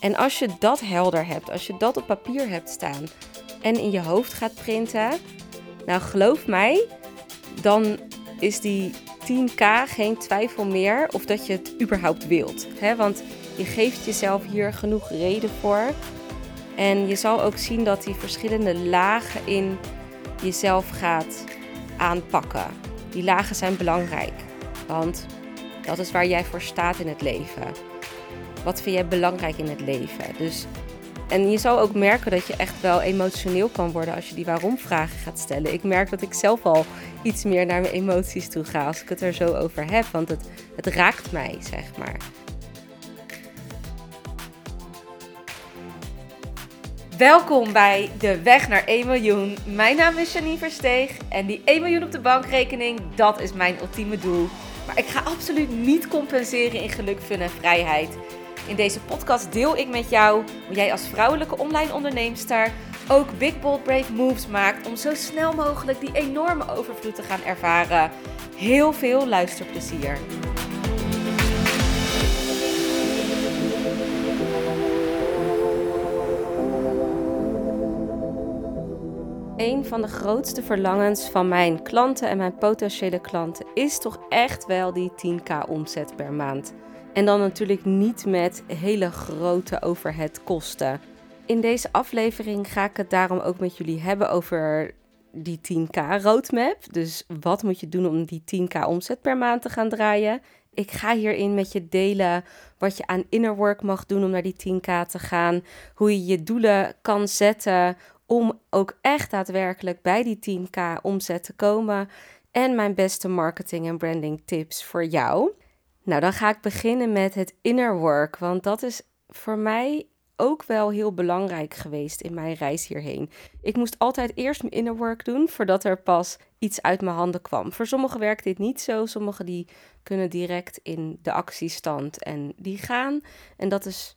En als je dat helder hebt, als je dat op papier hebt staan en in je hoofd gaat printen, nou geloof mij, dan is die 10k geen twijfel meer of dat je het überhaupt wilt. Want je geeft jezelf hier genoeg reden voor. En je zal ook zien dat die verschillende lagen in jezelf gaat aanpakken. Die lagen zijn belangrijk, want dat is waar jij voor staat in het leven. Wat vind jij belangrijk in het leven? Dus, en je zal ook merken dat je echt wel emotioneel kan worden als je die waarom-vragen gaat stellen. Ik merk dat ik zelf al iets meer naar mijn emoties toe ga als ik het er zo over heb, want het, het raakt mij, zeg maar. Welkom bij De Weg naar 1 miljoen. Mijn naam is Janine Versteeg en die 1 miljoen op de bankrekening, dat is mijn ultieme doel. Maar ik ga absoluut niet compenseren in geluk, fun en vrijheid. In deze podcast deel ik met jou hoe jij als vrouwelijke online onderneemster ook big bold brave moves maakt om zo snel mogelijk die enorme overvloed te gaan ervaren. Heel veel luisterplezier. Een van de grootste verlangens van mijn klanten en mijn potentiële klanten is toch echt wel die 10k omzet per maand. En dan natuurlijk niet met hele grote overheadkosten. In deze aflevering ga ik het daarom ook met jullie hebben over die 10k roadmap. Dus wat moet je doen om die 10k omzet per maand te gaan draaien? Ik ga hierin met je delen wat je aan inner work mag doen om naar die 10k te gaan. Hoe je je doelen kan zetten om ook echt daadwerkelijk bij die 10k omzet te komen. En mijn beste marketing en branding tips voor jou. Nou, dan ga ik beginnen met het inner work, want dat is voor mij ook wel heel belangrijk geweest in mijn reis hierheen. Ik moest altijd eerst mijn inner work doen voordat er pas iets uit mijn handen kwam. Voor sommigen werkt dit niet zo, sommigen die kunnen direct in de actiestand en die gaan. En dat is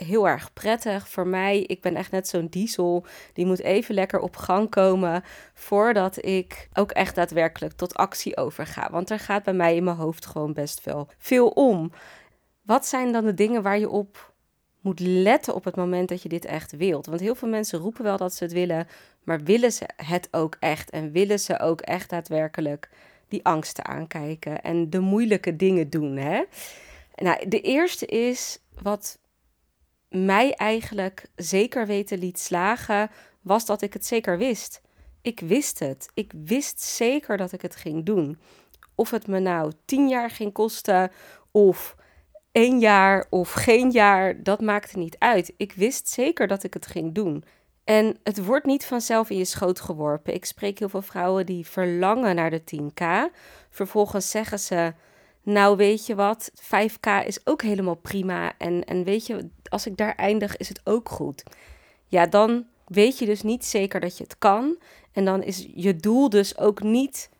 heel erg prettig voor mij. Ik ben echt net zo'n diesel. Die moet even lekker op gang komen voordat ik ook echt daadwerkelijk tot actie overga. Want er gaat bij mij in mijn hoofd gewoon best veel, veel om. Wat zijn dan de dingen waar je op moet letten op het moment dat je dit echt wilt? Want heel veel mensen roepen wel dat ze het willen, maar willen ze het ook echt? En willen ze ook echt daadwerkelijk die angsten aankijken en de moeilijke dingen doen? Hè? Nou, de eerste is wat mij eigenlijk zeker weten liet slagen, was dat ik het zeker wist. Ik wist het. Ik wist zeker dat ik het ging doen. Of het me nou tien jaar ging kosten, of één jaar of geen jaar, dat maakte niet uit. Ik wist zeker dat ik het ging doen. En het wordt niet vanzelf in je schoot geworpen. Ik spreek heel veel vrouwen die verlangen naar de 10k. Vervolgens zeggen ze: Nou, weet je wat, 5k is ook helemaal prima. En, en weet je, als ik daar eindig, is het ook goed. Ja, dan weet je dus niet zeker dat je het kan. En dan is je doel dus ook niet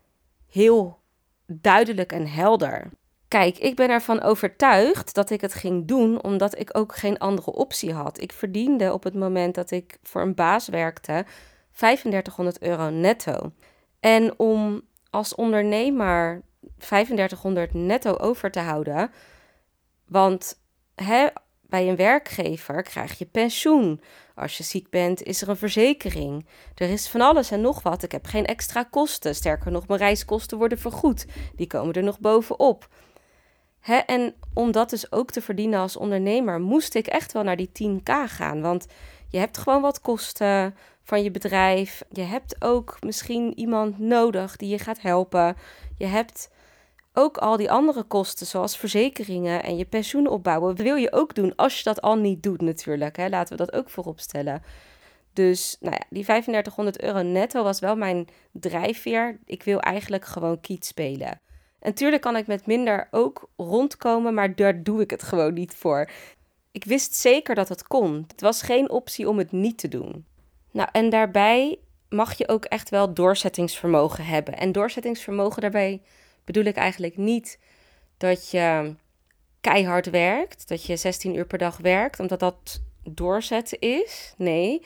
heel duidelijk en helder. Kijk, ik ben ervan overtuigd dat ik het ging doen omdat ik ook geen andere optie had. Ik verdiende op het moment dat ik voor een baas werkte 3500 euro netto. En om als ondernemer 3500 netto over te houden, want hè, bij een werkgever krijg je pensioen. Als je ziek bent, is er een verzekering. Er is van alles en nog wat. Ik heb geen extra kosten. Sterker nog, mijn reiskosten worden vergoed. Die komen er nog bovenop. Hè, en om dat dus ook te verdienen als ondernemer, moest ik echt wel naar die 10k gaan. Want je hebt gewoon wat kosten van je bedrijf. Je hebt ook misschien iemand nodig die je gaat helpen. Je hebt ook al die andere kosten, zoals verzekeringen en je pensioen opbouwen, wil je ook doen als je dat al niet doet natuurlijk. Hè? Laten we dat ook voorop stellen. Dus nou ja, die 3500 euro netto was wel mijn drijfveer. Ik wil eigenlijk gewoon kiet spelen. En natuurlijk kan ik met minder ook rondkomen, maar daar doe ik het gewoon niet voor. Ik wist zeker dat het kon. Het was geen optie om het niet te doen. Nou, en daarbij mag je ook echt wel doorzettingsvermogen hebben. En doorzettingsvermogen daarbij bedoel ik eigenlijk niet dat je keihard werkt, dat je 16 uur per dag werkt, omdat dat doorzetten is. Nee,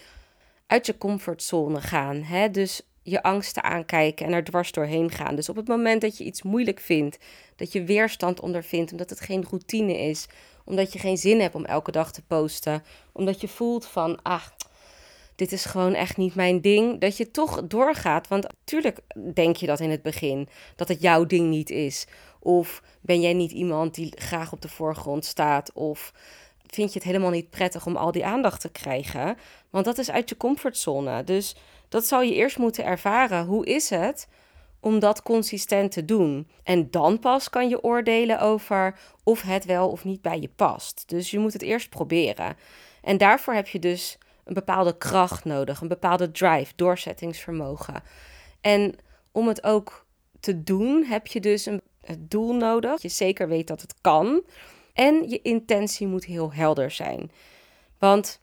uit je comfortzone gaan. Hè? Dus je angsten aankijken en er dwars doorheen gaan. Dus op het moment dat je iets moeilijk vindt, dat je weerstand ondervindt omdat het geen routine is, omdat je geen zin hebt om elke dag te posten, omdat je voelt van, ah, dit is gewoon echt niet mijn ding, dat je toch doorgaat. Want natuurlijk denk je dat in het begin, dat het jouw ding niet is. Of ben jij niet iemand die graag op de voorgrond staat? Of vind je het helemaal niet prettig om al die aandacht te krijgen? Want dat is uit je comfortzone. Dus dat zal je eerst moeten ervaren. Hoe is het om dat consistent te doen? En dan pas kan je oordelen over of het wel of niet bij je past. Dus je moet het eerst proberen. En daarvoor heb je dus een bepaalde kracht nodig, een bepaalde drive, doorzettingsvermogen. En om het ook te doen, heb je dus een doel nodig. Je zeker weet dat het kan. En je intentie moet heel helder zijn. Want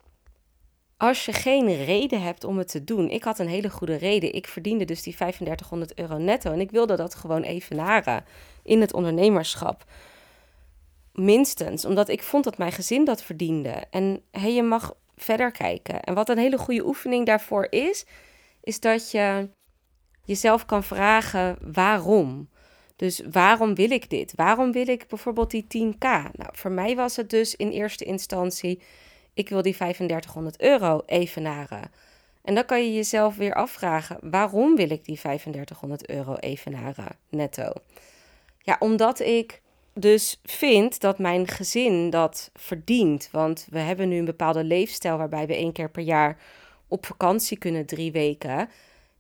als je geen reden hebt om het te doen. Ik had een hele goede reden. Ik verdiende dus die 3500 euro netto. En ik wilde dat gewoon evenaren in het ondernemerschap. Minstens, omdat ik vond dat mijn gezin dat verdiende. En hey, je mag verder kijken. En wat een hele goede oefening daarvoor is, is dat je jezelf kan vragen waarom. Dus waarom wil ik dit? Waarom wil ik bijvoorbeeld die 10k? Nou, voor mij was het dus in eerste instantie, ik wil die 3500 euro evenaren. En dan kan je jezelf weer afvragen, waarom wil ik die 3500 euro evenaren netto? Ja, omdat ik dus vind dat mijn gezin dat verdient. Want we hebben nu een bepaalde leefstijl waarbij we één keer per jaar op vakantie kunnen, drie weken.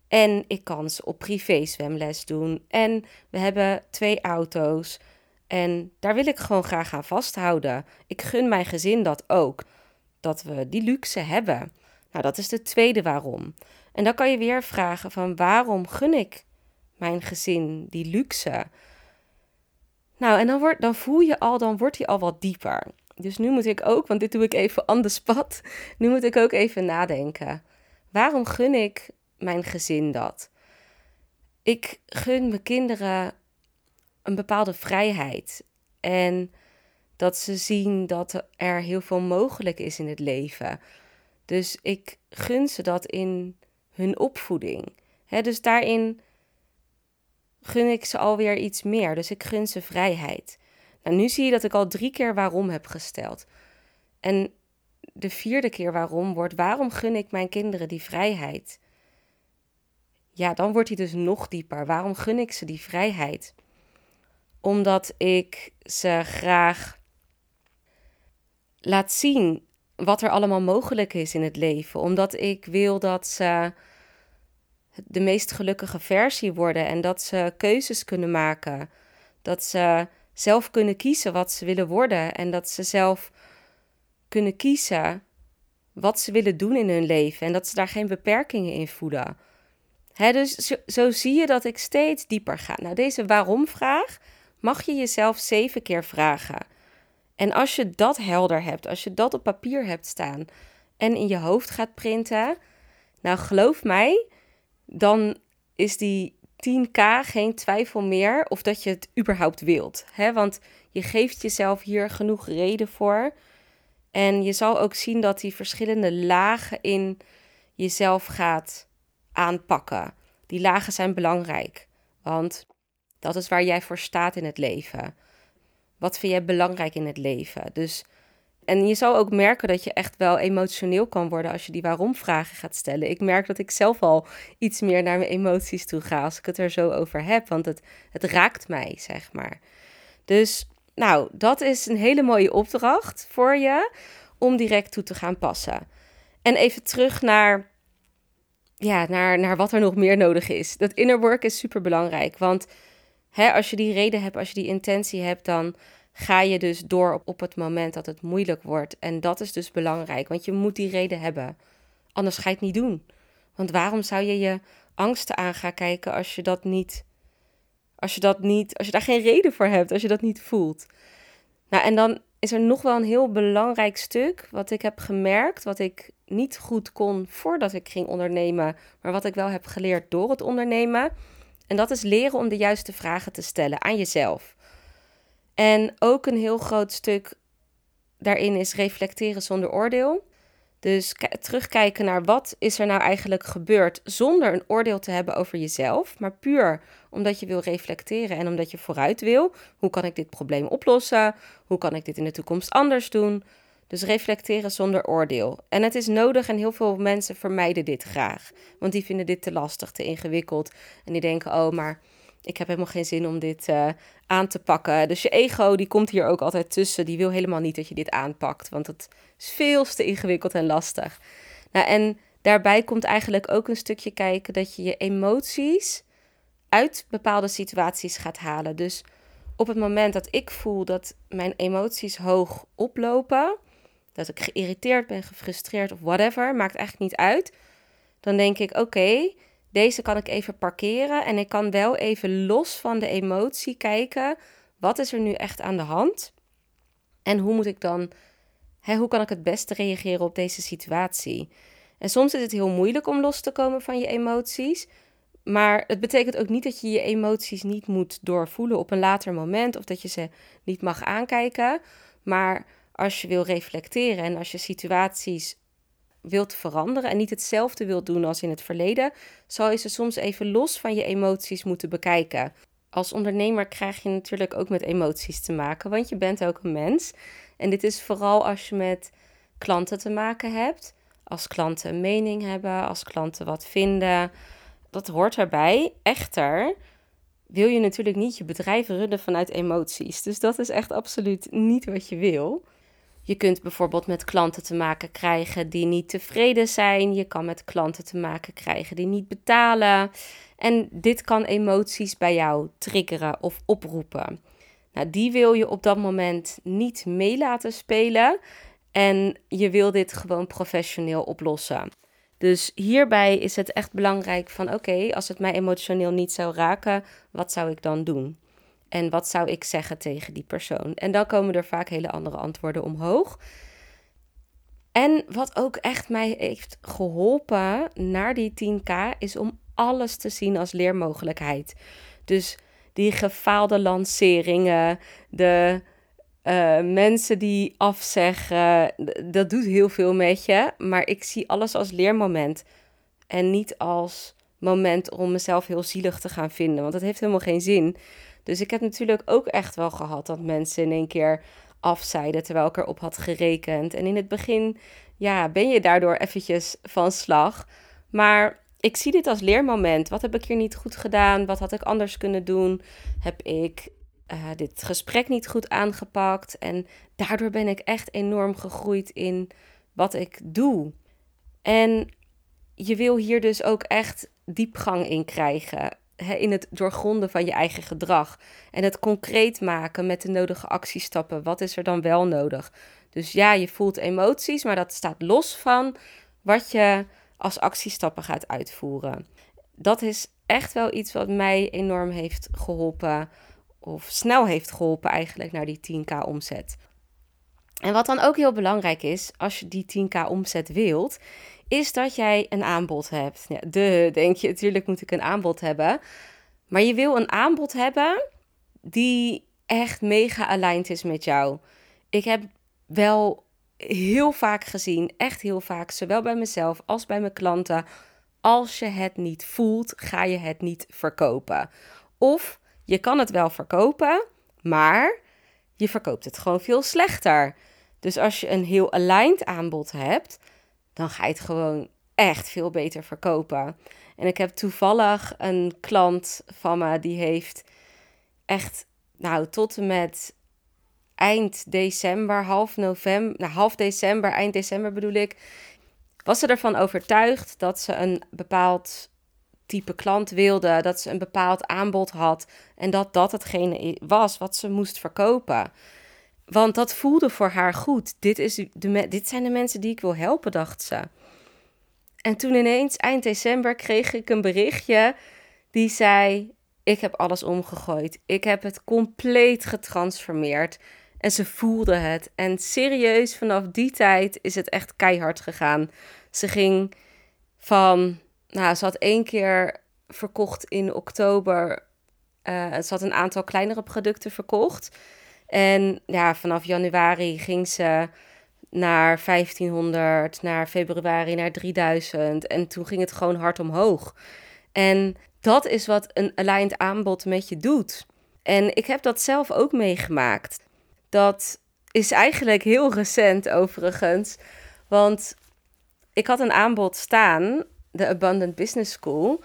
En ik kan ze op privé zwemles doen. En we hebben twee auto's. En daar wil ik gewoon graag aan vasthouden. Ik gun mijn gezin dat ook. Dat we die luxe hebben. Nou, dat is de tweede waarom. En dan kan je weer vragen van waarom gun ik mijn gezin die luxe? Nou, en dan, dan voel je al, dan wordt hij al wat dieper. Dus nu moet ik ook, want dit doe ik even on the spot. Nu moet ik ook even nadenken. Waarom gun ik mijn gezin dat? Ik gun mijn kinderen een bepaalde vrijheid. En dat ze zien dat er heel veel mogelijk is in het leven. Dus ik gun ze dat in hun opvoeding. dus daarin gun ik ze alweer iets meer. Dus ik gun ze vrijheid. Nou, nu zie je dat ik al drie keer waarom heb gesteld. En de vierde keer waarom wordt: waarom gun ik mijn kinderen die vrijheid? Ja, dan wordt hij dus nog dieper. Waarom gun ik ze die vrijheid? Omdat ik ze graag laat zien wat er allemaal mogelijk is in het leven. Omdat ik wil dat ze de meest gelukkige versie worden en dat ze keuzes kunnen maken. Dat ze zelf kunnen kiezen wat ze willen worden en dat ze zelf kunnen kiezen wat ze willen doen in hun leven en dat ze daar geen beperkingen in voelen. Dus zo, zo, zie je dat ik steeds dieper ga. Nou, deze waarom-vraag mag je jezelf zeven keer vragen. En als je dat helder hebt, als je dat op papier hebt staan en in je hoofd gaat printen, nou geloof mij, dan is die 10k geen twijfel meer of dat je het überhaupt wilt. Hè? Want je geeft jezelf hier genoeg reden voor. En je zal ook zien dat die verschillende lagen in jezelf gaat aanpakken. Die lagen zijn belangrijk, want dat is waar jij voor staat in het leven. Wat vind jij belangrijk in het leven? Dus en je zal ook merken dat je echt wel emotioneel kan worden als je die waarom-vragen gaat stellen. Ik merk dat ik zelf al iets meer naar mijn emoties toe ga als ik het er zo over heb, want het, het raakt mij, zeg maar. Dus, nou, dat is een hele mooie opdracht voor je om direct toe te gaan passen. En even terug naar, ja, naar, naar wat er nog meer nodig is. Dat inner work is super belangrijk, want hè, als je die reden hebt, als je die intentie hebt, dan ga je dus door op het moment dat het moeilijk wordt. En dat is dus belangrijk, want je moet die reden hebben. Anders ga je het niet doen. Want waarom zou je je angsten aan gaan kijken als je dat niet, als je dat niet, als je daar geen reden voor hebt, als je dat niet voelt? Nou, en dan is er nog wel een heel belangrijk stuk wat ik heb gemerkt, wat ik niet goed kon voordat ik ging ondernemen, maar wat ik wel heb geleerd door het ondernemen. En dat is leren om de juiste vragen te stellen aan jezelf. En ook een heel groot stuk daarin is reflecteren zonder oordeel. Dus terugkijken naar wat is er nou eigenlijk gebeurd zonder een oordeel te hebben over jezelf, maar puur omdat je wil reflecteren en omdat je vooruit wil. Hoe kan ik dit probleem oplossen? Hoe kan ik dit in de toekomst anders doen? Dus reflecteren zonder oordeel. En het is nodig en heel veel mensen vermijden dit graag, want die vinden dit te lastig, te ingewikkeld en die denken: "Oh, maar ik heb helemaal geen zin om dit uh, aan te pakken. Dus je ego die komt hier ook altijd tussen. Die wil helemaal niet dat je dit aanpakt. Want het is veel te ingewikkeld en lastig. Nou, en daarbij komt eigenlijk ook een stukje kijken dat je je emoties uit bepaalde situaties gaat halen. Dus op het moment dat ik voel dat mijn emoties hoog oplopen, dat ik geïrriteerd ben, gefrustreerd of whatever, maakt eigenlijk niet uit. Dan denk ik: oké, deze kan ik even parkeren en ik kan wel even los van de emotie kijken. Wat is er nu echt aan de hand? En hoe moet ik dan, hè, hoe kan ik het beste reageren op deze situatie? En soms is het heel moeilijk om los te komen van je emoties. Maar het betekent ook niet dat je je emoties niet moet doorvoelen op een later moment of dat je ze niet mag aankijken. Maar als je wil reflecteren en als je situaties wilt veranderen en niet hetzelfde wilt doen als in het verleden, zal je ze soms even los van je emoties moeten bekijken. Als ondernemer krijg je natuurlijk ook met emoties te maken, want je bent ook een mens. En dit is vooral als je met klanten te maken hebt. Als klanten een mening hebben, als klanten wat vinden. Dat hoort erbij. Echter wil je natuurlijk niet je bedrijf runnen vanuit emoties. Dus dat is echt absoluut niet wat je wil. Je kunt bijvoorbeeld met klanten te maken krijgen die niet tevreden zijn. Je kan met klanten te maken krijgen die niet betalen. En dit kan emoties bij jou triggeren of oproepen. Nou, die wil je op dat moment niet mee laten spelen. En je wil dit gewoon professioneel oplossen. Dus hierbij is het echt belangrijk van oké, als het mij emotioneel niet zou raken, wat zou ik dan doen? En wat zou ik zeggen tegen die persoon? En dan komen er vaak hele andere antwoorden omhoog. En wat ook echt mij heeft geholpen naar die 10k is om alles te zien als leermogelijkheid. Dus die gefaalde lanceringen, de uh, mensen die afzeggen, dat doet heel veel met je. Maar ik zie alles als leermoment en niet als moment om mezelf heel zielig te gaan vinden, want dat heeft helemaal geen zin. Dus ik heb natuurlijk ook echt wel gehad dat mensen in één keer afzeiden terwijl ik erop had gerekend. En in het begin, ja, ben je daardoor eventjes van slag. Maar ik zie dit als leermoment. Wat heb ik hier niet goed gedaan? Wat had ik anders kunnen doen? Heb ik uh, dit gesprek niet goed aangepakt? En daardoor ben ik echt enorm gegroeid in wat ik doe. En je wil hier dus ook echt diepgang in krijgen in het doorgronden van je eigen gedrag. En het concreet maken met de nodige actiestappen. Wat is er dan wel nodig? Dus ja, je voelt emoties, maar dat staat los van wat je als actiestappen gaat uitvoeren. Dat is echt wel iets wat mij enorm heeft geholpen, of snel heeft geholpen eigenlijk naar die 10k omzet. En wat dan ook heel belangrijk is, als je die 10k omzet wilt, is dat jij een aanbod hebt. Ja, de, denk je, natuurlijk moet ik een aanbod hebben. Maar je wil een aanbod hebben die echt mega aligned is met jou. Ik heb wel heel vaak gezien, echt heel vaak, zowel bij mezelf als bij mijn klanten. Als je het niet voelt, ga je het niet verkopen. Of je kan het wel verkopen, maar je verkoopt het gewoon veel slechter. Dus als je een heel aligned aanbod hebt, dan ga je het gewoon echt veel beter verkopen. En ik heb toevallig een klant van me die heeft echt, nou, tot en met eind december, half november, nou, half december, eind december bedoel ik, was ze ervan overtuigd dat ze een bepaald type klant wilde, dat ze een bepaald aanbod had en dat dat hetgene was wat ze moest verkopen. Want dat voelde voor haar goed. Dit, is de, dit zijn de mensen die ik wil helpen, dacht ze. En toen ineens, eind december, kreeg ik een berichtje die zei: Ik heb alles omgegooid. Ik heb het compleet getransformeerd. En ze voelde het. En serieus, vanaf die tijd is het echt keihard gegaan. Ze ging van, nou, ze had één keer verkocht in oktober. Uh, ze had een aantal kleinere producten verkocht. En ja, vanaf januari ging ze naar 1500, naar februari naar 3000. En toen ging het gewoon hard omhoog. En dat is wat een aligned aanbod met je doet. En ik heb dat zelf ook meegemaakt. Dat is eigenlijk heel recent overigens. Want ik had een aanbod staan, de Abundant Business School.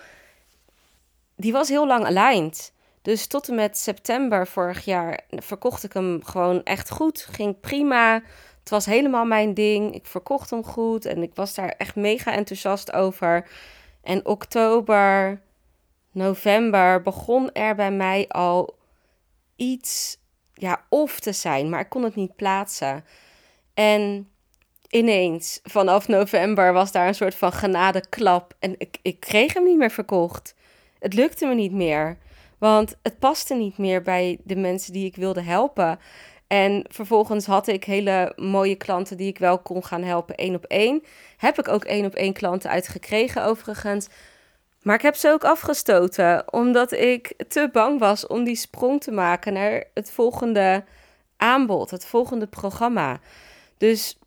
Die was heel lang aligned. Dus tot en met september vorig jaar verkocht ik hem gewoon echt goed. Ging prima. Het was helemaal mijn ding. Ik verkocht hem goed en ik was daar echt mega enthousiast over. En oktober, november begon er bij mij al iets ja, of te zijn, maar ik kon het niet plaatsen. En ineens, vanaf november, was daar een soort van genadeklap. En ik, ik kreeg hem niet meer verkocht. Het lukte me niet meer. Want het paste niet meer bij de mensen die ik wilde helpen. En vervolgens had ik hele mooie klanten die ik wel kon gaan helpen, één op één. Heb ik ook één op één klanten uitgekregen, overigens. Maar ik heb ze ook afgestoten, omdat ik te bang was om die sprong te maken naar het volgende aanbod, het volgende programma. Dus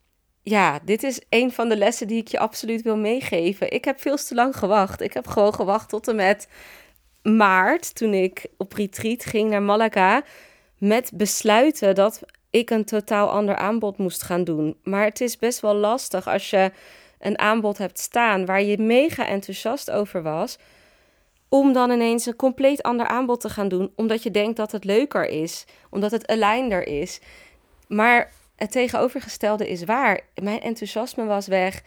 ja, dit is een van de lessen die ik je absoluut wil meegeven. Ik heb veel te lang gewacht. Ik heb gewoon gewacht tot en met maart, toen ik op retreat ging naar Malaga, met besluiten dat ik een totaal ander aanbod moest gaan doen. Maar het is best wel lastig als je een aanbod hebt staan waar je mega enthousiast over was, om dan ineens een compleet ander aanbod te gaan doen, omdat je denkt dat het leuker is, omdat het aligner is. Maar het tegenovergestelde is waar. Mijn enthousiasme was weg.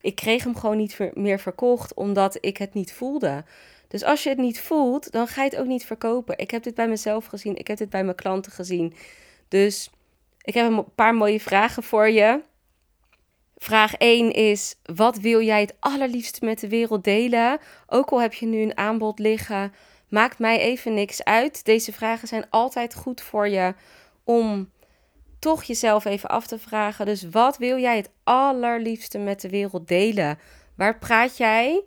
Ik kreeg hem gewoon niet meer verkocht, omdat ik het niet voelde. Dus als je het niet voelt, dan ga je het ook niet verkopen. Ik heb dit bij mezelf gezien, ik heb dit bij mijn klanten gezien. Dus ik heb een paar mooie vragen voor je. Vraag 1 is: wat wil jij het allerliefst met de wereld delen? Ook al heb je nu een aanbod liggen, maakt mij even niks uit. Deze vragen zijn altijd goed voor je om toch jezelf even af te vragen. Dus wat wil jij het allerliefste met de wereld delen? Waar praat jij?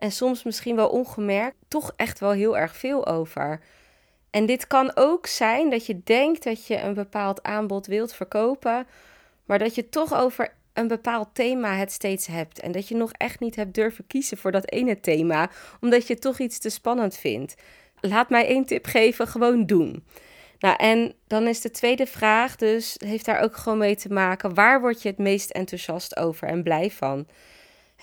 En soms misschien wel ongemerkt, toch echt wel heel erg veel over. En dit kan ook zijn dat je denkt dat je een bepaald aanbod wilt verkopen, maar dat je toch over een bepaald thema het steeds hebt. En dat je nog echt niet hebt durven kiezen voor dat ene thema, omdat je toch iets te spannend vindt. Laat mij één tip geven: gewoon doen. Nou, en dan is de tweede vraag, dus heeft daar ook gewoon mee te maken: waar word je het meest enthousiast over en blij van?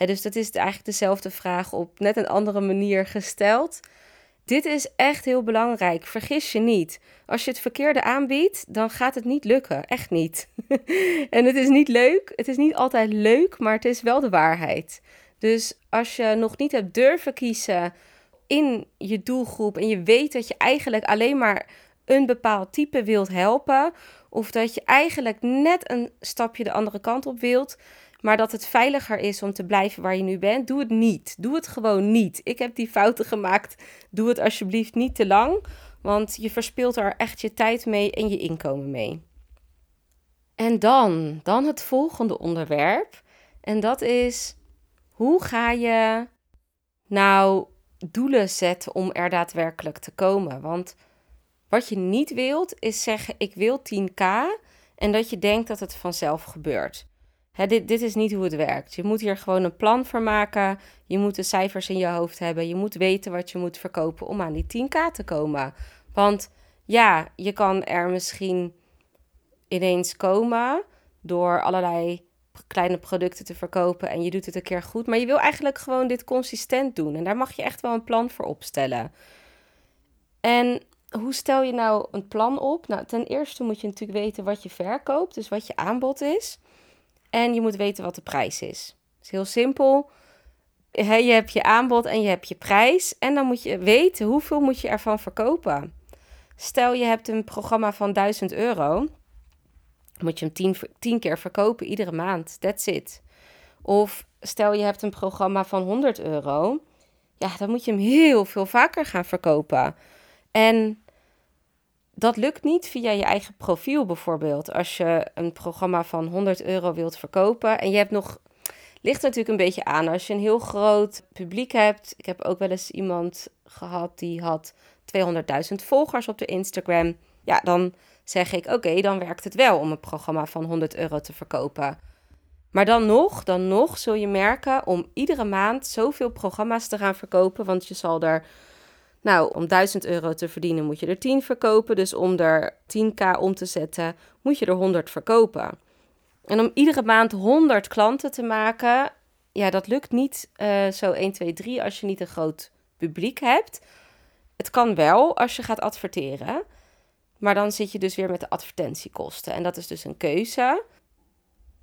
Dus dat is eigenlijk dezelfde vraag op net een andere manier gesteld. Dit is echt heel belangrijk. Vergis je niet. Als je het verkeerde aanbiedt, dan gaat het niet lukken. Echt niet. en het is niet leuk. Het is niet altijd leuk, maar het is wel de waarheid. Dus als je nog niet hebt durven kiezen in je doelgroep en je weet dat je eigenlijk alleen maar een bepaald type wilt helpen, of dat je eigenlijk net een stapje de andere kant op wilt, maar dat het veiliger is om te blijven waar je nu bent, doe het niet. Doe het gewoon niet. Ik heb die fouten gemaakt. Doe het alsjeblieft niet te lang, want je verspilt er echt je tijd mee en je inkomen mee. En dan, dan het volgende onderwerp. En dat is, hoe ga je nou doelen zetten om er daadwerkelijk te komen? Want wat je niet wilt, is zeggen: ik wil 10k en dat je denkt dat het vanzelf gebeurt. Dit, dit is niet hoe het werkt. Je moet hier gewoon een plan voor maken. Je moet de cijfers in je hoofd hebben. Je moet weten wat je moet verkopen om aan die 10k te komen. Want ja, je kan er misschien ineens komen door allerlei kleine producten te verkopen en je doet het een keer goed. Maar je wil eigenlijk gewoon dit consistent doen. En daar mag je echt wel een plan voor opstellen. En hoe stel je nou een plan op? Nou, ten eerste moet je natuurlijk weten wat je verkoopt, dus wat je aanbod is. En je moet weten wat de prijs is. Het is heel simpel. je hebt je aanbod en je hebt je prijs. En dan moet je weten hoeveel moet je ervan verkopen. Stel je hebt een programma van 1000 euro. Moet je hem 10, 10 keer verkopen iedere maand. That's it. Of stel je hebt een programma van 100 euro. Ja, dan moet je hem heel veel vaker gaan verkopen. En dat lukt niet via je eigen profiel bijvoorbeeld. Als je een programma van 100 euro wilt verkopen en je hebt nog. Ligt natuurlijk een beetje aan. Als je een heel groot publiek hebt. Ik heb ook wel eens iemand gehad die had 200.000 volgers op de Instagram. Ja, dan zeg ik: oké, dan werkt het wel om een programma van 100 euro te verkopen. Maar dan nog, dan nog zul je merken om iedere maand zoveel programma's te gaan verkopen. Want je zal er, nou, om 1000 euro te verdienen moet je er 10 verkopen. Dus om er 10k om te zetten, moet je er 100 verkopen. En om iedere maand 100 klanten te maken, ja, dat lukt niet uh, zo 1, 2, 3 als je niet een groot publiek hebt. Het kan wel als je gaat adverteren. Maar dan zit je dus weer met de advertentiekosten. En dat is dus een keuze.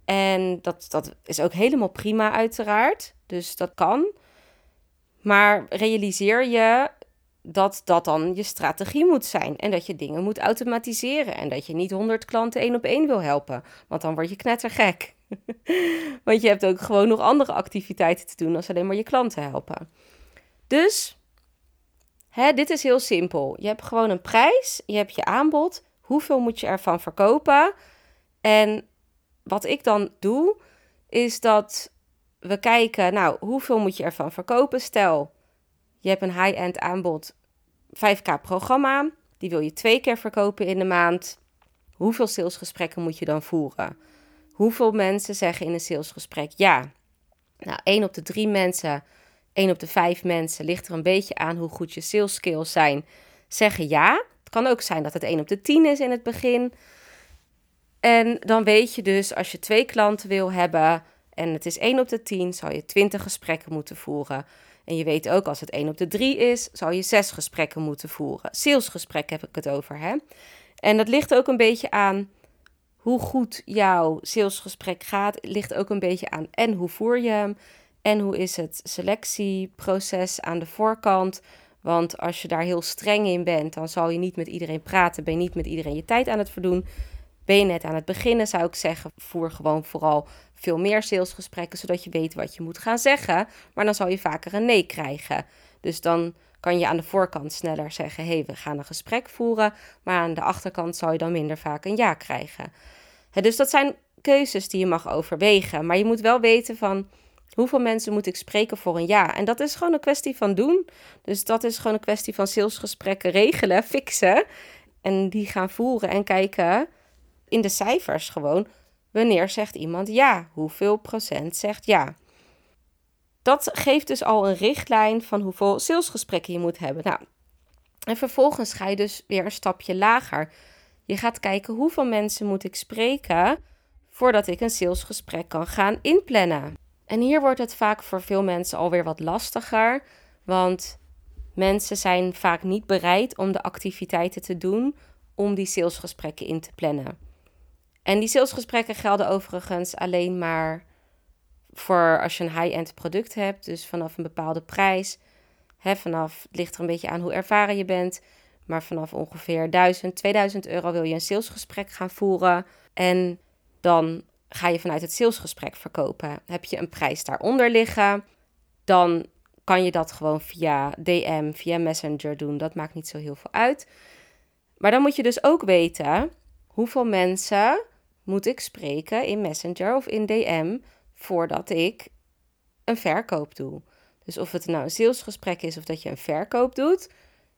En dat, dat is ook helemaal prima, uiteraard. Dus dat kan. Maar realiseer je dat dat dan je strategie moet zijn. En dat je dingen moet automatiseren. En dat je niet 100 klanten één op één wil helpen. Want dan word je knettergek. want je hebt ook gewoon nog andere activiteiten te doen dan alleen maar je klanten helpen. Dus hè, dit is heel simpel. Je hebt gewoon een prijs, je hebt je aanbod. Hoeveel moet je ervan verkopen? En wat ik dan doe, is dat we kijken, nou, hoeveel moet je ervan verkopen? Stel, je hebt een high-end aanbod, 5k programma, die wil je twee keer verkopen in de maand. Hoeveel salesgesprekken moet je dan voeren? Hoeveel mensen zeggen in een salesgesprek ja? Nou, 1 op de 3 mensen, 1 op de 5 mensen, ligt er een beetje aan hoe goed je sales skills zijn, zeggen ja. Het kan ook zijn dat het 1 op de 10 is in het begin. En dan weet je dus, als je twee klanten wil hebben en het is 1 op de 10, zal je 20 gesprekken moeten voeren. En je weet ook, als het 1 op de 3 is, zal je 6 gesprekken moeten voeren. Salesgesprek heb ik het over, hè? En dat ligt ook een beetje aan hoe goed jouw salesgesprek gaat. Ligt ook een beetje aan en hoe voer je hem en hoe is het selectieproces aan de voorkant. Want als je daar heel streng in bent, dan zal je niet met iedereen praten, ben je niet met iedereen je tijd aan het verdoen. Ben je net aan het beginnen, zou ik zeggen, voer gewoon vooral veel meer salesgesprekken, zodat je weet wat je moet gaan zeggen. Maar dan zal je vaker een nee krijgen. Dus dan kan je aan de voorkant sneller zeggen: hey, we gaan een gesprek voeren. Maar aan de achterkant zal je dan minder vaak een ja krijgen. dus dat zijn keuzes die je mag overwegen. Maar je moet wel weten van hoeveel mensen moet ik spreken voor een ja. En dat is gewoon een kwestie van doen. Dus dat is gewoon een kwestie van salesgesprekken regelen, fixen. En die gaan voeren en kijken in de cijfers gewoon. Wanneer zegt iemand ja? Hoeveel procent zegt ja? Dat geeft dus al een richtlijn van hoeveel salesgesprekken je moet hebben. Nou, en vervolgens ga je dus weer een stapje lager. Je gaat kijken hoeveel mensen moet ik spreken voordat ik een salesgesprek kan gaan inplannen. En hier wordt het vaak voor veel mensen alweer wat lastiger, want mensen zijn vaak niet bereid om de activiteiten te doen om die salesgesprekken in te plannen. En die salesgesprekken gelden overigens alleen maar voor als je een high-end product hebt, dus vanaf een bepaalde prijs. Hè, vanaf, het ligt er een beetje aan hoe ervaren je bent, maar vanaf ongeveer 1000, 2000 euro wil je een salesgesprek gaan voeren. En dan ga je vanuit het salesgesprek verkopen. Heb je een prijs daaronder liggen, dan kan je dat gewoon via DM, via Messenger doen. Dat maakt niet zo heel veel uit. Maar dan moet je dus ook weten hoeveel mensen moet ik spreken in Messenger of in DM voordat ik een verkoop doe. Dus of het nou een salesgesprek is of dat je een verkoop doet,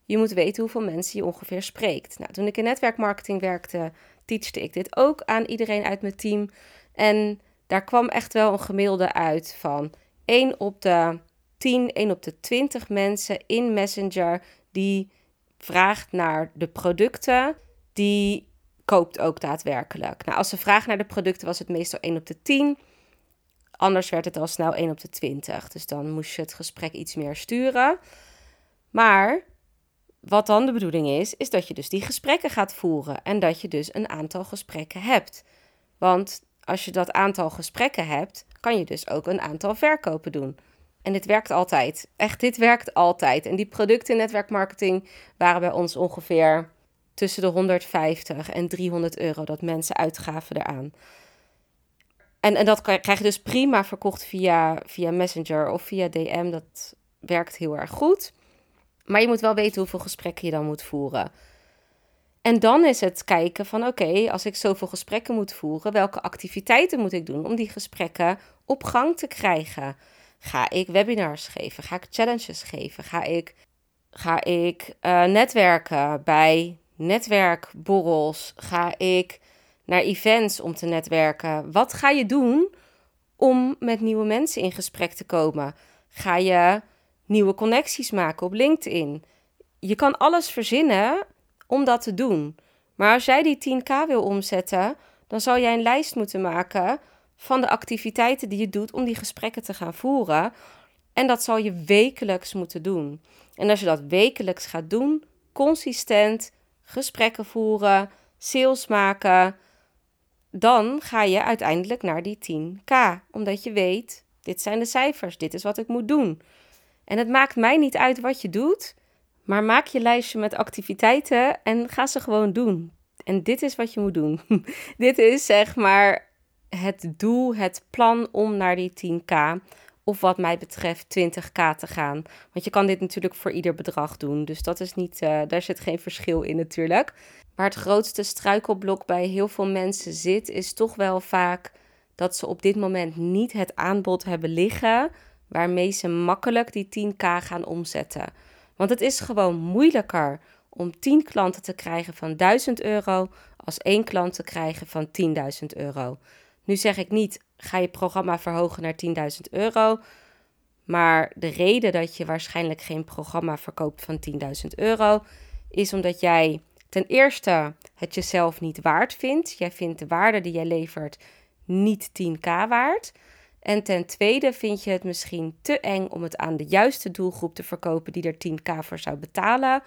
je moet weten hoeveel mensen je ongeveer spreekt. Nou, toen ik in netwerkmarketing werkte, teachte ik dit ook aan iedereen uit mijn team. En daar kwam echt wel een gemiddelde uit van 1 op de 10, 1 op de 20 mensen in Messenger die vraagt naar de producten die koopt ook daadwerkelijk. Nou, als ze vragen naar de producten was het meestal 1 op de 10. Anders werd het al snel 1 op de 20. Dus dan moest je het gesprek iets meer sturen. Maar wat dan de bedoeling is, is dat je dus die gesprekken gaat voeren. En dat je dus een aantal gesprekken hebt. Want als je dat aantal gesprekken hebt, kan je dus ook een aantal verkopen doen. En dit werkt altijd. Echt, dit werkt altijd. En die producten in netwerkmarketing waren bij ons ongeveer tussen de 150 en 300 euro dat mensen uitgaven eraan. En, en dat krijg je dus prima verkocht via, via Messenger of via DM. Dat werkt heel erg goed. Maar je moet wel weten hoeveel gesprekken je dan moet voeren. En dan is het kijken van oké, als ik zoveel gesprekken moet voeren, welke activiteiten moet ik doen om die gesprekken op gang te krijgen? Ga ik webinars geven? Ga ik challenges geven? Ga ik, ga ik uh, netwerken bij netwerkborrels? Ga ik naar events om te netwerken? Wat ga je doen om met nieuwe mensen in gesprek te komen? Ga je nieuwe connecties maken op LinkedIn? Je kan alles verzinnen om dat te doen. Maar als jij die 10k wil omzetten, dan zal jij een lijst moeten maken van de activiteiten die je doet om die gesprekken te gaan voeren. En dat zal je wekelijks moeten doen. En als je dat wekelijks gaat doen, consistent gesprekken voeren, sales maken, dan ga je uiteindelijk naar die 10k. Omdat je weet, dit zijn de cijfers, dit is wat ik moet doen. En het maakt mij niet uit wat je doet, maar maak je lijstje met activiteiten en ga ze gewoon doen. En dit is wat je moet doen. dit is zeg maar het doel, het plan om naar die 10k of wat mij betreft 20k te gaan. Want je kan dit natuurlijk voor ieder bedrag doen. Dus dat is niet, uh, daar zit geen verschil in natuurlijk. Waar het grootste struikelblok bij heel veel mensen zit, is toch wel vaak dat ze op dit moment niet het aanbod hebben liggen waarmee ze makkelijk die 10k gaan omzetten. Want het is gewoon moeilijker om 10 klanten te krijgen van 1000 euro als één klant te krijgen van 10.000 euro. Nu zeg ik niet, ga je programma verhogen naar 10.000 euro. Maar de reden dat je waarschijnlijk geen programma verkoopt van 10.000 euro is omdat jij ten eerste het jezelf niet waard vindt. Jij vindt de waarde die jij levert niet 10k waard. En ten tweede vind je het misschien te eng om het aan de juiste doelgroep te verkopen die er 10k voor zou betalen.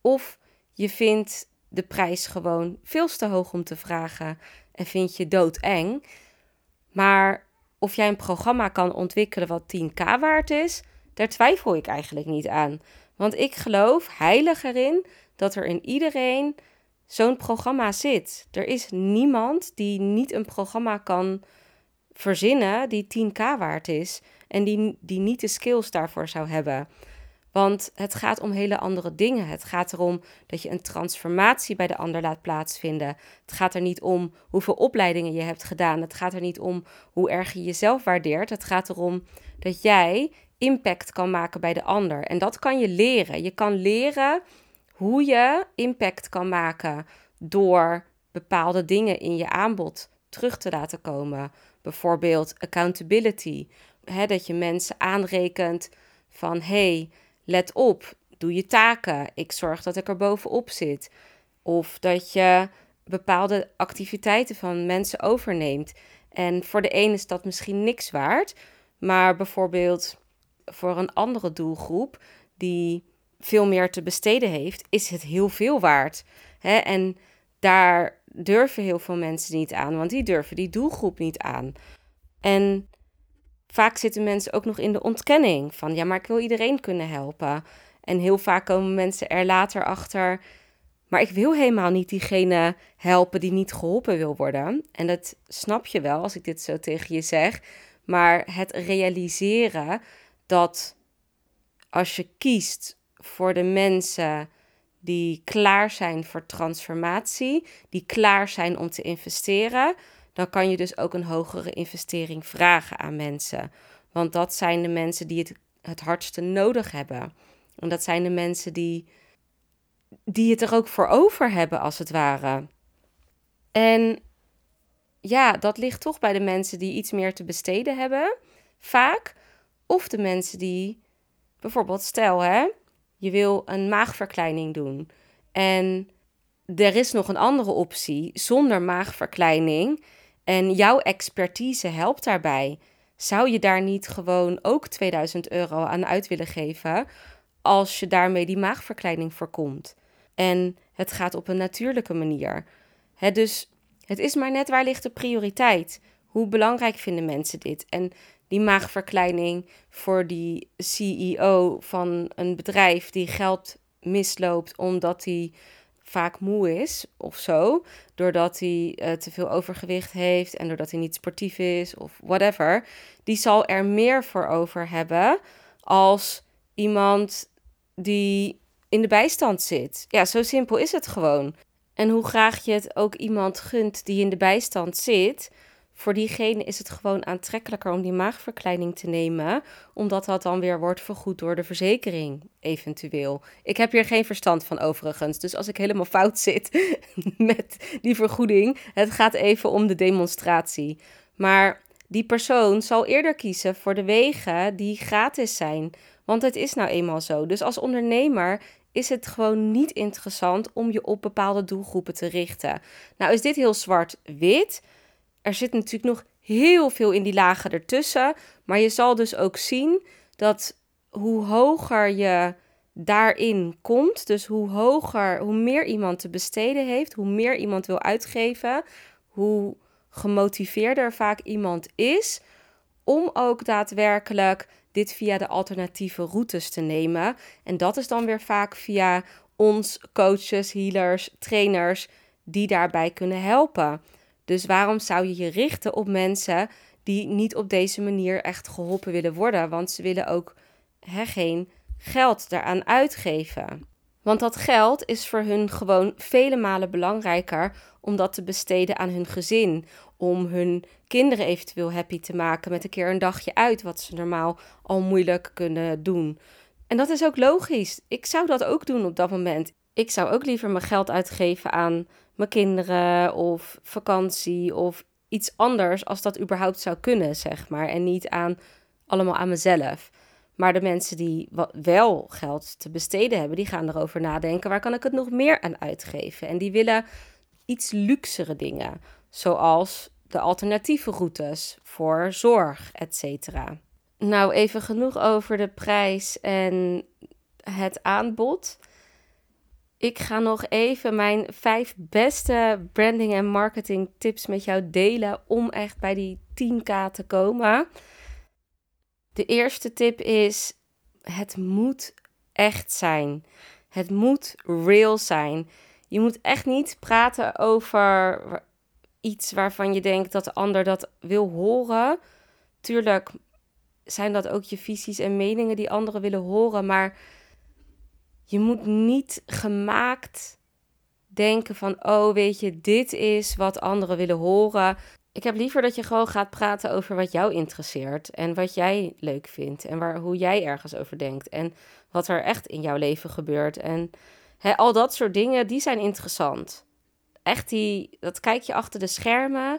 Of je vindt de prijs gewoon veel te hoog om te vragen en vind je doodeng. Maar of jij een programma kan ontwikkelen wat 10k waard is, daar twijfel ik eigenlijk niet aan. Want ik geloof heilig erin dat er in iedereen zo'n programma zit. Er is niemand die niet een programma kan verzinnen die 10k waard is en die, die niet de skills daarvoor zou hebben. Want het gaat om hele andere dingen. Het gaat erom dat je een transformatie bij de ander laat plaatsvinden. Het gaat er niet om hoeveel opleidingen je hebt gedaan. Het gaat er niet om hoe erg je jezelf waardeert. Het gaat erom dat jij impact kan maken bij de ander. En dat kan je leren. Je kan leren hoe je impact kan maken door bepaalde dingen in je aanbod terug te laten komen. Bijvoorbeeld accountability. dat je mensen aanrekent van hey, let op, doe je taken. Ik zorg dat ik er bovenop zit. Of dat je bepaalde activiteiten van mensen overneemt. En voor de ene is dat misschien niks waard, maar bijvoorbeeld voor een andere doelgroep die veel meer te besteden heeft, is het heel veel waard. Hè? En daar durven heel veel mensen niet aan, want die durven die doelgroep niet aan. En vaak zitten mensen ook nog in de ontkenning van ja, maar ik wil iedereen kunnen helpen. En heel vaak komen mensen er later achter, maar ik wil helemaal niet diegene helpen die niet geholpen wil worden. En dat snap je wel als ik dit zo tegen je zeg. Maar het realiseren dat als je kiest voor de mensen die klaar zijn voor transformatie, die klaar zijn om te investeren, dan kan je dus ook een hogere investering vragen aan mensen. Want dat zijn de mensen die het het hardste nodig hebben. En dat zijn de mensen die, die het er ook voor over hebben, als het ware. En ja, dat ligt toch bij de mensen die iets meer te besteden hebben, vaak. Of de mensen die, bijvoorbeeld, stel hè, je wil een maagverkleining doen. En er is nog een andere optie zonder maagverkleining en jouw expertise helpt daarbij. Zou je daar niet gewoon ook 2000 euro aan uit willen geven als je daarmee die maagverkleining voorkomt? En het gaat op een natuurlijke manier. Dus het is maar net waar ligt de prioriteit. Hoe belangrijk vinden mensen dit? En die maagverkleining voor die CEO van een bedrijf die geld misloopt omdat hij vaak moe is of zo. Doordat hij uh, te veel overgewicht heeft en doordat hij niet sportief is of whatever. Die zal er meer voor over hebben als iemand die in de bijstand zit. Ja, zo simpel is het gewoon. En hoe graag je het ook iemand gunt die in de bijstand zit, voor diegene is het gewoon aantrekkelijker om die maagverkleining te nemen, omdat dat dan weer wordt vergoed door de verzekering, eventueel. Ik heb hier geen verstand van overigens, dus als ik helemaal fout zit met die vergoeding, het gaat even om de demonstratie. Maar die persoon zal eerder kiezen voor de wegen die gratis zijn, want het is nou eenmaal zo. Dus als ondernemer is het gewoon niet interessant om je op bepaalde doelgroepen te richten. Nou is dit heel zwart-wit er zit natuurlijk nog heel veel in die lagen ertussen. Maar je zal dus ook zien dat hoe hoger je daarin komt, dus hoe hoger, hoe meer iemand te besteden heeft, hoe meer iemand wil uitgeven, hoe gemotiveerder vaak iemand is om ook daadwerkelijk dit via de alternatieve routes te nemen. En dat is dan weer vaak via ons coaches, healers, trainers die daarbij kunnen helpen. Dus waarom zou je je richten op mensen die niet op deze manier echt geholpen willen worden? Want ze willen ook hè, geen geld daaraan uitgeven. Want dat geld is voor hun gewoon vele malen belangrijker om dat te besteden aan hun gezin. Om hun kinderen eventueel happy te maken met een keer een dagje uit, wat ze normaal al moeilijk kunnen doen. En dat is ook logisch. Ik zou dat ook doen op dat moment. Ik zou ook liever mijn geld uitgeven aan mijn kinderen of vakantie of iets anders als dat überhaupt zou kunnen, zeg maar. En niet aan allemaal aan mezelf. Maar de mensen die wel geld te besteden hebben, die gaan erover nadenken: waar kan ik het nog meer aan uitgeven? En die willen iets luxere dingen, zoals de alternatieve routes voor zorg, et cetera. Nou, even genoeg over de prijs en het aanbod. Ik ga nog even mijn vijf beste branding en marketing tips met jou delen om echt bij die 10k te komen. De eerste tip is: het moet echt zijn. Het moet real zijn. Je moet echt niet praten over iets waarvan je denkt dat de ander dat wil horen. Tuurlijk zijn dat ook je visies en meningen die anderen willen horen, maar je moet niet gemaakt denken van, oh weet je, dit is wat anderen willen horen. Ik heb liever dat je gewoon gaat praten over wat jou interesseert en wat jij leuk vindt en waar, hoe jij ergens over denkt en wat er echt in jouw leven gebeurt. En al dat soort dingen, die zijn interessant. Echt die, dat kijk je achter de schermen.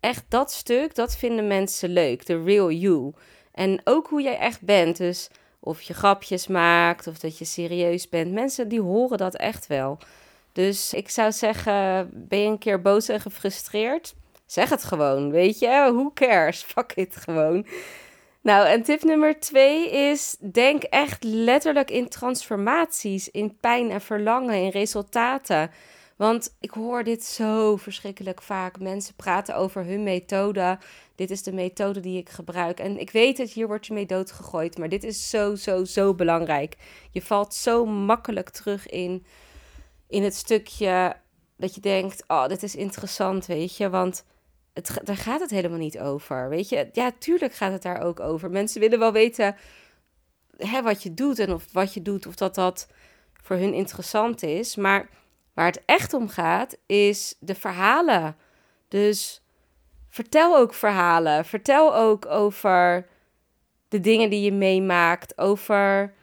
Echt dat stuk, dat vinden mensen leuk. De real you. En ook hoe jij echt bent. Dus of je grapjes maakt of dat je serieus bent. Mensen die horen dat echt wel. Dus ik zou zeggen, ben je een keer boos en gefrustreerd? Zeg het gewoon, weet je? Who cares? Fuck it gewoon. Nou, en tip nummer twee is: denk echt letterlijk in transformaties, in pijn en verlangen, in resultaten. Want ik hoor dit zo verschrikkelijk vaak. Mensen praten over hun methode. Dit is de methode die ik gebruik. En ik weet het, hier word je mee doodgegooid. Maar dit is zo, zo, zo belangrijk. Je valt zo makkelijk terug in, in het stukje dat je denkt: oh, dit is interessant, weet je. Want het, daar gaat het helemaal niet over. Weet je, ja, tuurlijk gaat het daar ook over. Mensen willen wel weten hè, wat je doet en of wat je doet, of dat dat voor hun interessant is. Maar Waar het echt om gaat, is de verhalen. Dus vertel ook verhalen. Vertel ook over de dingen die je meemaakt. Over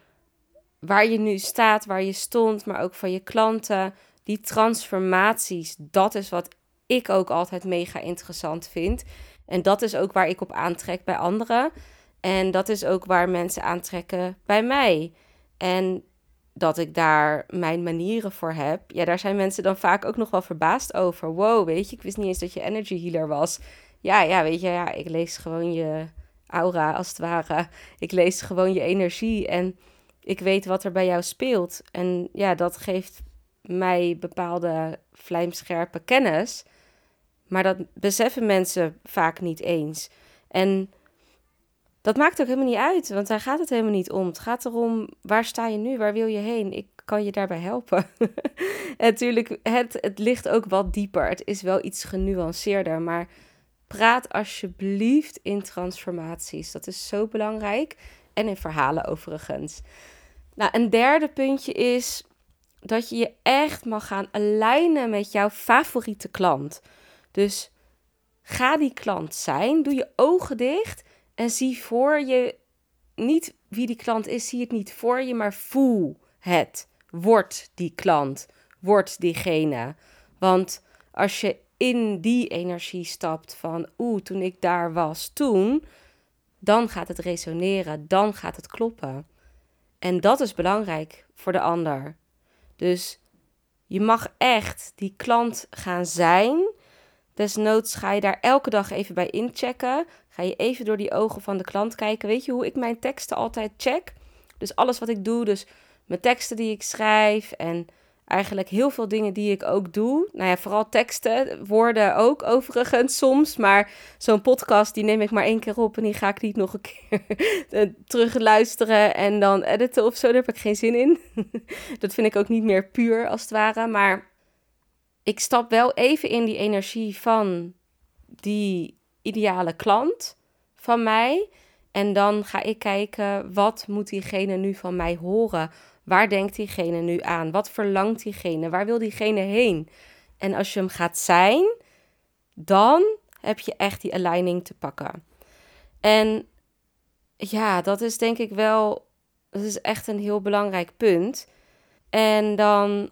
waar je nu staat, waar je stond, maar ook van je klanten. Die transformaties, dat is wat ik ook altijd mega interessant vind. En dat is ook waar ik op aantrek bij anderen. En dat is ook waar mensen aantrekken bij mij. En dat ik daar mijn manieren voor heb. Ja, daar zijn mensen dan vaak ook nog wel verbaasd over. Wow, weet je, ik wist niet eens dat je energy healer was. Ja, ja, weet je, ja, ik lees gewoon je aura als het ware. Ik lees gewoon je energie en ik weet wat er bij jou speelt. En ja, dat geeft mij bepaalde vlijmscherpe kennis. Maar dat beseffen mensen vaak niet eens. En dat maakt ook helemaal niet uit, want daar gaat het helemaal niet om. Het gaat erom, waar sta je nu? Waar wil je heen? Ik kan je daarbij helpen. en natuurlijk, het, het ligt ook wat dieper. Het is wel iets genuanceerder, maar praat alsjeblieft in transformaties. Dat is zo belangrijk. En in verhalen overigens. Nou, een derde puntje is dat je je echt mag gaan alignen met jouw favoriete klant. Dus ga die klant zijn. Doe je ogen dicht en zie voor je niet wie die klant is, zie het niet voor je, maar voel het. Word die klant. Word diegene. Want als je in die energie stapt van oeh, toen ik daar was toen, dan gaat het resoneren, dan gaat het kloppen. En dat is belangrijk voor de ander. Dus je mag echt die klant gaan zijn. Desnoods ga je daar elke dag even bij inchecken. Ga je even door die ogen van de klant kijken. Weet je hoe ik mijn teksten altijd check? Dus alles wat ik doe, dus mijn teksten die ik schrijf en eigenlijk heel veel dingen die ik ook doe. Nou ja, vooral teksten, woorden ook overigens soms. Maar zo'n podcast, die neem ik maar één keer op en die ga ik niet nog een keer eh, terug luisteren en dan editen of zo. Daar heb ik geen zin in. dat vind ik ook niet meer puur als het ware. Maar ik stap wel even in die energie van die ideale klant van mij. En dan ga ik kijken, wat moet diegene nu van mij horen? Waar denkt diegene nu aan? Wat verlangt diegene? Waar wil diegene heen? En als je hem gaat zijn, dan heb je echt die aligning te pakken. En ja, dat is denk ik wel, dat is echt een heel belangrijk punt. En dan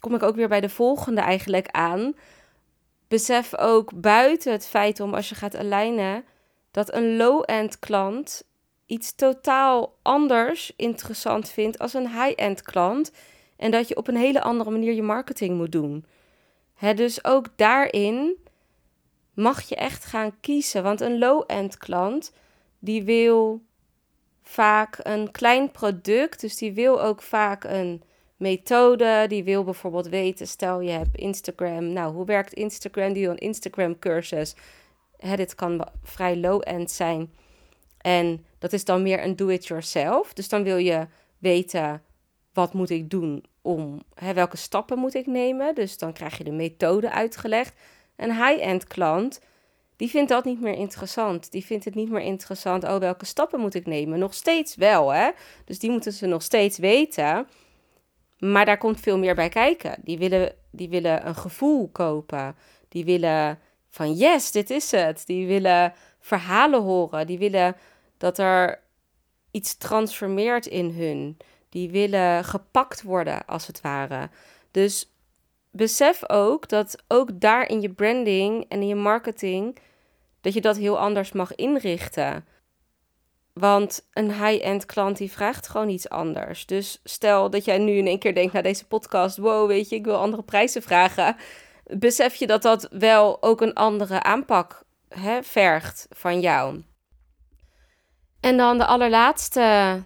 kom ik ook weer bij de volgende eigenlijk aan. Besef ook buiten het feit om als je gaat alignen, dat een low-end klant iets totaal anders interessant vindt als een high-end klant. En dat je op een hele andere manier je marketing moet doen. Dus ook daarin mag je echt gaan kiezen. Want een low-end klant, die wil vaak een klein product. Dus die wil ook vaak een methode. Die wil bijvoorbeeld weten, stel je hebt Instagram. Nou, hoe werkt Instagram? Die wil een Instagram cursus. Hè, dit kan vrij low-end zijn. En dat is dan meer een do-it-yourself. Dus dan wil je weten, wat moet ik doen om, hè, welke stappen moet ik nemen? Dus dan krijg je de methode uitgelegd. Een high-end klant, die vindt dat niet meer interessant. Die vindt het niet meer interessant, oh, welke stappen moet ik nemen? Nog steeds wel, hè? Dus die moeten ze nog steeds weten. Maar daar komt veel meer bij kijken. Die willen, die willen een gevoel kopen. Die willen van yes, dit is het. Die willen verhalen horen. Die willen dat er iets transformeert in hun. Die willen gepakt worden, als het ware. Dus besef ook dat ook daar in je branding en in je marketing, dat je dat heel anders mag inrichten. Want een high-end klant die vraagt gewoon iets anders. Dus stel dat jij nu in één keer denkt naar deze podcast: wow, weet je, ik wil andere prijzen vragen. Besef je dat dat wel ook een andere aanpak hè, vergt van jou. En dan de allerlaatste,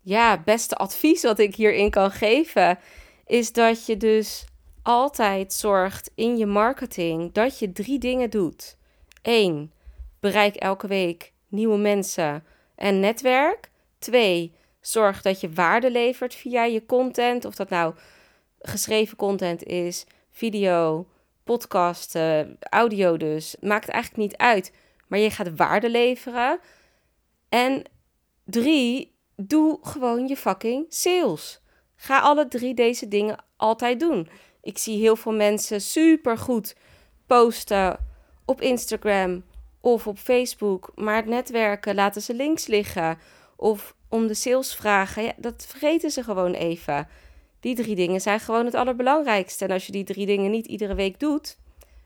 ja, beste advies wat ik hierin kan geven, is dat je dus altijd zorgt in je marketing dat je drie dingen doet. Eén, bereik elke week nieuwe mensen en netwerk. Twee, zorg dat je waarde levert via je content, of dat nou geschreven content is, video, podcast, audio dus. Maakt eigenlijk niet uit. Maar je gaat waarde leveren. En drie, doe gewoon je fucking sales. Ga alle drie deze dingen altijd doen. Ik zie heel veel mensen super goed posten op Instagram of op Facebook, maar het netwerken laten ze links liggen. Of om de sales vragen, dat vergeten ze gewoon even. Die drie dingen zijn gewoon het allerbelangrijkste. En als je die drie dingen niet iedere week doet,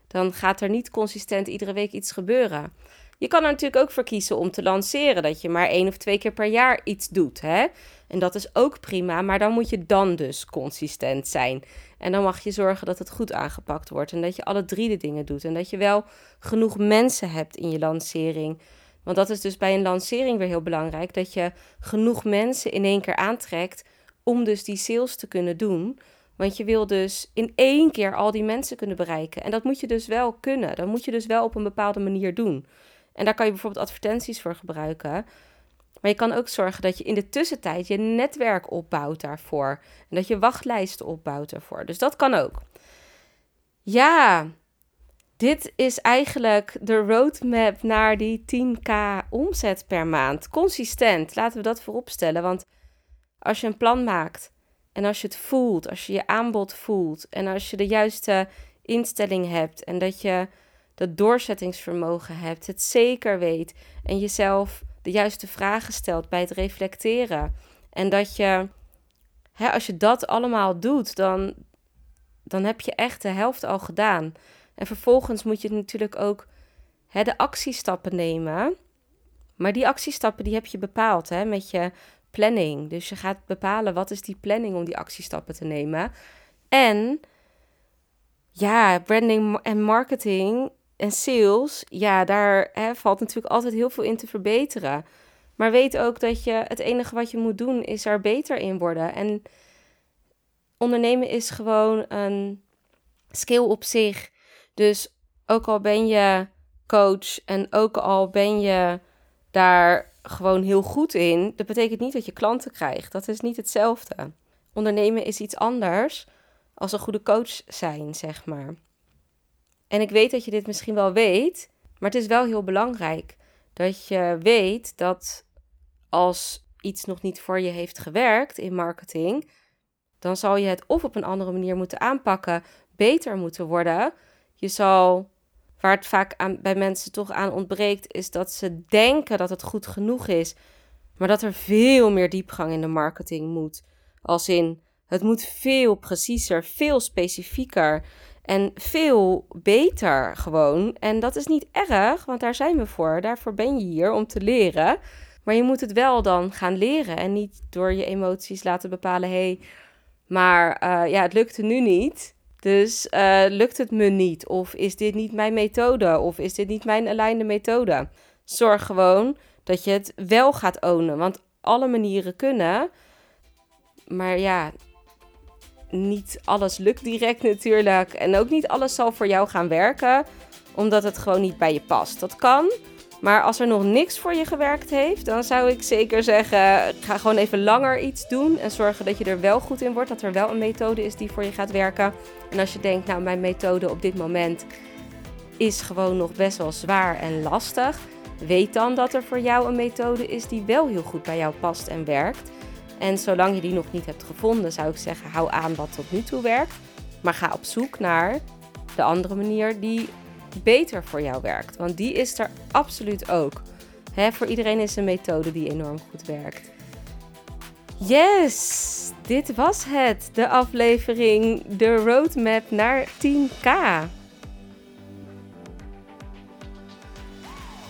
dan gaat er niet consistent iedere week iets gebeuren. Je kan er natuurlijk ook voor kiezen om te lanceren, dat je maar één of twee keer per jaar iets doet. Hè? En dat is ook prima, maar dan moet je dan dus consistent zijn. En dan mag je zorgen dat het goed aangepakt wordt en dat je alle drie de dingen doet. En dat je wel genoeg mensen hebt in je lancering. Want dat is dus bij een lancering weer heel belangrijk, dat je genoeg mensen in één keer aantrekt om dus die sales te kunnen doen. Want je wil dus in één keer al die mensen kunnen bereiken. En dat moet je dus wel kunnen. Dat moet je dus wel op een bepaalde manier doen. En daar kan je bijvoorbeeld advertenties voor gebruiken. Maar je kan ook zorgen dat je in de tussentijd je netwerk opbouwt daarvoor. En dat je wachtlijsten opbouwt daarvoor. Dus dat kan ook. Ja, dit is eigenlijk de roadmap naar die 10k omzet per maand. Consistent, laten we dat voorop stellen. Want als je een plan maakt en als je het voelt, als je je aanbod voelt en als je de juiste instelling hebt en dat je dat doorzettingsvermogen hebt, het zeker weet en jezelf de juiste vragen stelt bij het reflecteren. En dat je, hè, als je dat allemaal doet, dan, dan heb je echt de helft al gedaan. En vervolgens moet je natuurlijk ook hè, de actiestappen nemen. Maar die actiestappen die heb je bepaald hè, met je planning. Dus je gaat bepalen wat is die planning om die actiestappen te nemen. En ja, branding en marketing en sales, ja, daar hè, valt natuurlijk altijd heel veel in te verbeteren. Maar weet ook dat je het enige wat je moet doen is er beter in worden. En ondernemen is gewoon een skill op zich. Dus ook al ben je coach en ook al ben je daar gewoon heel goed in, dat betekent niet dat je klanten krijgt. Dat is niet hetzelfde. Ondernemen is iets anders als een goede coach zijn, zeg maar. En ik weet dat je dit misschien wel weet, maar het is wel heel belangrijk dat je weet dat als iets nog niet voor je heeft gewerkt in marketing, dan zal je het of op een andere manier moeten aanpakken, beter moeten worden. Je zal, waar het vaak bij mensen toch aan ontbreekt, is dat ze denken dat het goed genoeg is, maar dat er veel meer diepgang in de marketing moet. Als in, het moet veel preciezer, veel specifieker en veel beter gewoon. En dat is niet erg, want daar zijn we voor. Daarvoor ben je hier om te leren. Maar je moet het wel dan gaan leren en niet door je emoties laten bepalen: hé, hey, maar uh, ja, het lukte nu niet. Dus uh, lukt het me niet? Of is dit niet mijn methode? Of is dit niet mijn aligned methode? Zorg gewoon dat je het wel gaat ownen. Want alle manieren kunnen. Maar ja, niet alles lukt direct natuurlijk. En ook niet alles zal voor jou gaan werken, omdat het gewoon niet bij je past. Dat kan. Maar als er nog niks voor je gewerkt heeft, dan zou ik zeker zeggen: ga gewoon even langer iets doen. En zorgen dat je er wel goed in wordt. Dat er wel een methode is die voor je gaat werken. En als je denkt, nou, mijn methode op dit moment is gewoon nog best wel zwaar en lastig. Weet dan dat er voor jou een methode is die wel heel goed bij jou past en werkt. En zolang je die nog niet hebt gevonden, zou ik zeggen: hou aan wat tot nu toe werkt. Maar ga op zoek naar de andere manier die beter voor jou werkt. Want die is er absoluut ook. Hè, voor iedereen is een methode die enorm goed werkt. Yes, dit was het. De aflevering, de roadmap naar 10k.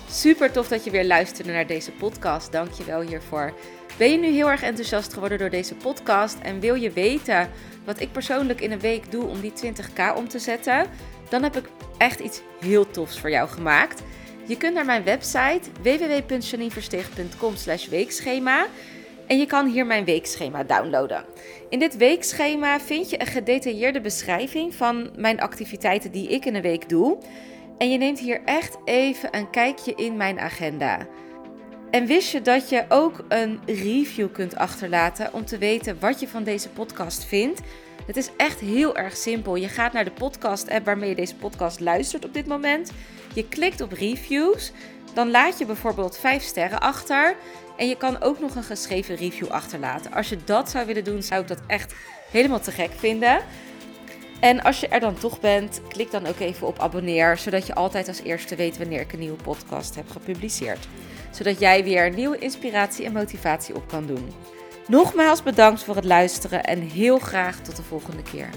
Super tof dat je weer luisterde naar deze podcast. Dank je wel hiervoor. Ben je nu heel erg enthousiast geworden door deze podcast en wil je weten wat ik persoonlijk in een week doe om die 20k om te zetten? Dan heb ik echt iets heel tofs voor jou gemaakt. Je kunt naar mijn website www.janineversteeg.com weekschema en je kan hier mijn weekschema downloaden. In dit weekschema vind je een gedetailleerde beschrijving van mijn activiteiten die ik in een week doe. En je neemt hier echt even een kijkje in mijn agenda. En wist je dat je ook een review kunt achterlaten om te weten wat je van deze podcast vindt? Het is echt heel erg simpel. Je gaat naar de podcast-app waarmee je deze podcast luistert op dit moment. Je klikt op reviews. Dan laat je bijvoorbeeld 5 sterren achter. En je kan ook nog een geschreven review achterlaten. Als je dat zou willen doen, zou ik dat echt helemaal te gek vinden. En als je er dan toch bent, klik dan ook even op abonneer, zodat je altijd als eerste weet wanneer ik een nieuwe podcast heb gepubliceerd. Zodat jij weer nieuwe inspiratie en motivatie op kan doen. Nogmaals bedankt voor het luisteren en heel graag tot de volgende keer.